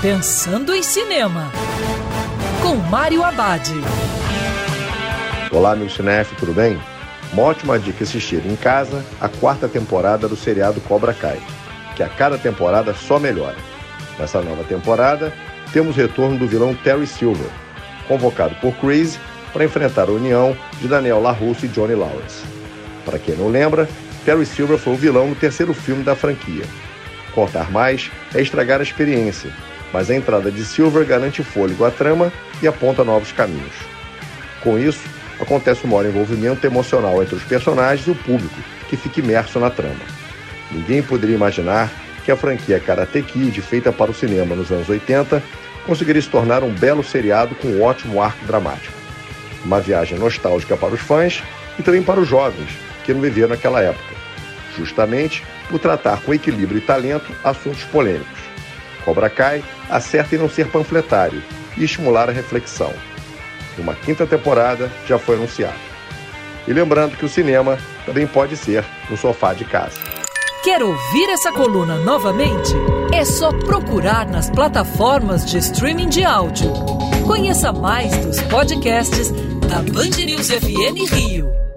Pensando em Cinema, com Mário Abad. Olá, meu cinef, tudo bem? Uma ótima dica assistir em casa a quarta temporada do seriado Cobra Kai, que a cada temporada só melhora. Nessa nova temporada, temos retorno do vilão Terry Silver, convocado por Chris para enfrentar a união de Daniel LaRusso e Johnny Lawrence. Para quem não lembra, Terry Silver foi o vilão no terceiro filme da franquia. Contar mais é estragar a experiência, mas a entrada de Silver garante fôlego à trama e aponta novos caminhos. Com isso, acontece um maior envolvimento emocional entre os personagens e o público, que fica imerso na trama. Ninguém poderia imaginar que a franquia Karate Kid, feita para o cinema nos anos 80, conseguiria se tornar um belo seriado com um ótimo arco dramático. Uma viagem nostálgica para os fãs e também para os jovens, que não viveram naquela época, justamente por tratar com equilíbrio e talento assuntos polêmicos. Cobra Kai acerta em não ser panfletário e estimular a reflexão. Uma quinta temporada já foi anunciada. E lembrando que o cinema também pode ser no sofá de casa. Quer ouvir essa coluna novamente? É só procurar nas plataformas de streaming de áudio. Conheça mais dos podcasts da Band News FM Rio.